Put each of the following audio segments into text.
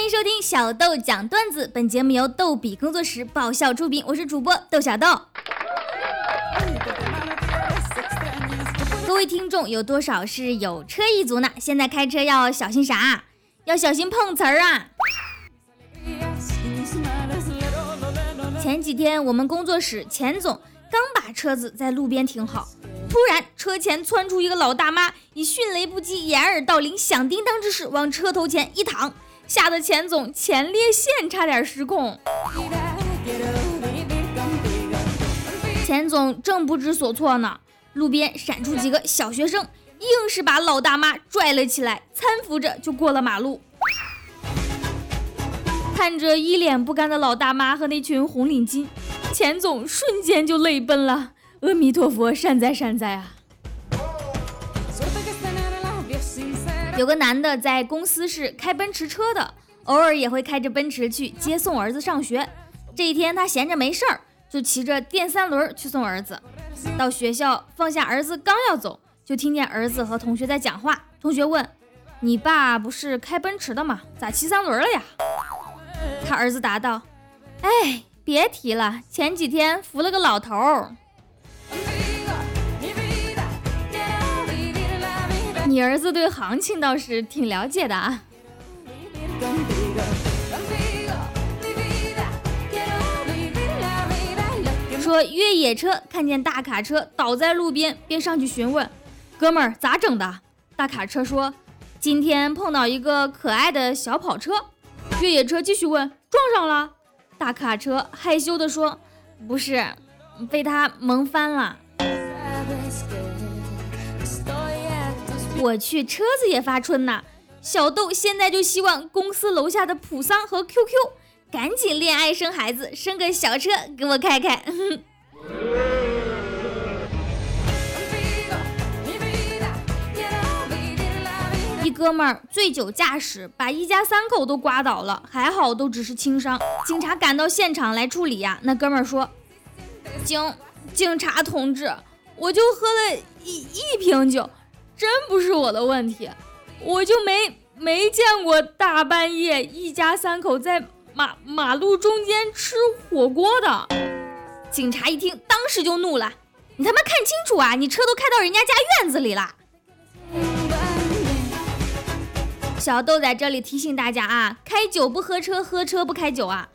欢迎收听小豆讲段子，本节目由逗比工作室爆笑出品，我是主播豆小豆。各位听众，有多少是有车一族呢？现在开车要小心啥？要小心碰瓷儿啊！前几天我们工作室钱总刚把车子在路边停好，突然车前窜出一个老大妈，以迅雷不及掩耳盗铃、响叮当之势往车头前一躺。吓得钱总前列腺差点失控，钱总正不知所措呢，路边闪出几个小学生，硬是把老大妈拽了起来，搀扶着就过了马路。看着一脸不甘的老大妈和那群红领巾，钱总瞬间就泪奔了。阿弥陀佛，善哉善哉啊！有个男的在公司是开奔驰车的，偶尔也会开着奔驰去接送儿子上学。这一天他闲着没事儿，就骑着电三轮去送儿子。到学校放下儿子刚要走，就听见儿子和同学在讲话。同学问：“你爸不是开奔驰的吗？咋骑三轮了呀？”他儿子答道：“哎，别提了，前几天扶了个老头儿。”你儿子对行情倒是挺了解的啊。说越野车看见大卡车倒在路边，便上去询问：“哥们儿咋整的？”大卡车说：“今天碰到一个可爱的小跑车。”越野车继续问：“撞上了？”大卡车害羞地说：“不是，被他萌翻了。”我去，车子也发春呐！小豆现在就希望公司楼下的普桑和 QQ 赶紧恋爱生孩子，生个小车给我开开。一哥们儿醉酒驾驶，把一家三口都刮倒了，还好都只是轻伤。警察赶到现场来处理呀。那哥们儿说：“警警察同志，我就喝了一一瓶酒。”真不是我的问题，我就没没见过大半夜一家三口在马马路中间吃火锅的。警察一听，当时就怒了：“你他妈看清楚啊！你车都开到人家家院子里了。”小豆在这里提醒大家啊，开酒不喝车，喝车不开酒啊。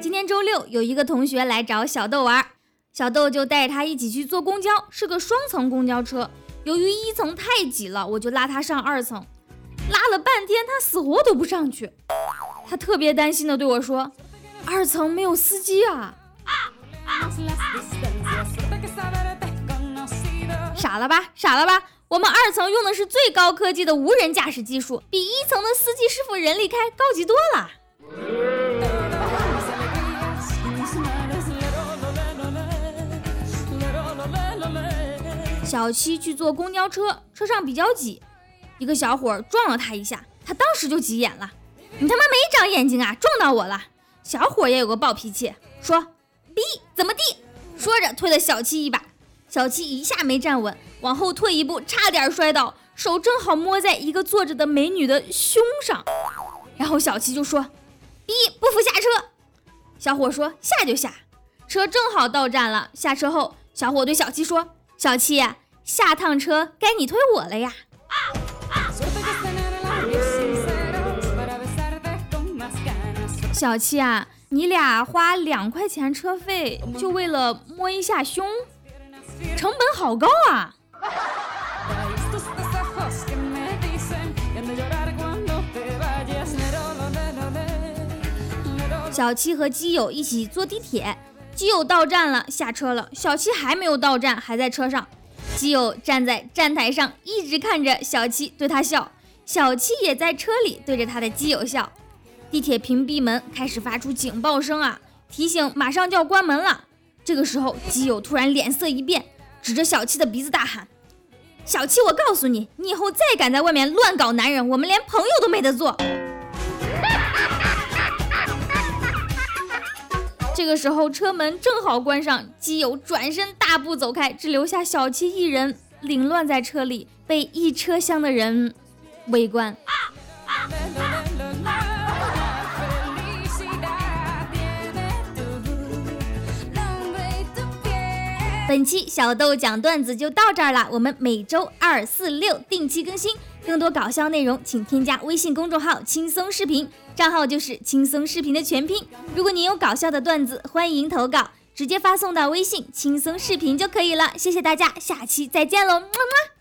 今天周六，有一个同学来找小豆玩，小豆就带着他一起去坐公交，是个双层公交车。由于一层太挤了，我就拉他上二层，拉了半天，他死活都不上去。他特别担心的对我说：“二层没有司机啊！”傻了吧，傻了吧？我们二层用的是最高科技的无人驾驶技术，比一层的司机师傅人力开高级多了。小七去坐公交车，车上比较挤，一个小伙撞了他一下，他当时就急眼了：“你他妈没长眼睛啊，撞到我了！”小伙也有个暴脾气，说：“逼怎么地？”说着推了小七一把，小七一下没站稳，往后退一步，差点摔倒，手正好摸在一个坐着的美女的胸上，然后小七就说：“逼不服下车。”小伙说：“下就下。”车正好到站了，下车后，小伙对小七说。小七，下趟车该你推我了呀！小七啊，你俩花两块钱车费，就为了摸一下胸，成本好高啊！小七和基友一起坐地铁。基友到站了，下车了。小七还没有到站，还在车上。基友站在站台上，一直看着小七，对他笑。小七也在车里对着他的基友笑。地铁屏蔽门开始发出警报声啊，提醒马上就要关门了。这个时候，基友突然脸色一变，指着小七的鼻子大喊：“小七，我告诉你，你以后再敢在外面乱搞男人，我们连朋友都没得做。”这个时候车门正好关上，基友转身大步走开，只留下小七一人凌乱在车里，被一车厢的人 围观。本期小豆讲段子就到这儿了，我们每周二、四、六定期更新，更多搞笑内容请添加微信公众号“轻松视频”，账号就是“轻松视频”的全拼。如果您有搞笑的段子，欢迎投稿，直接发送到微信“轻松视频”就可以了。谢谢大家，下期再见喽，么么。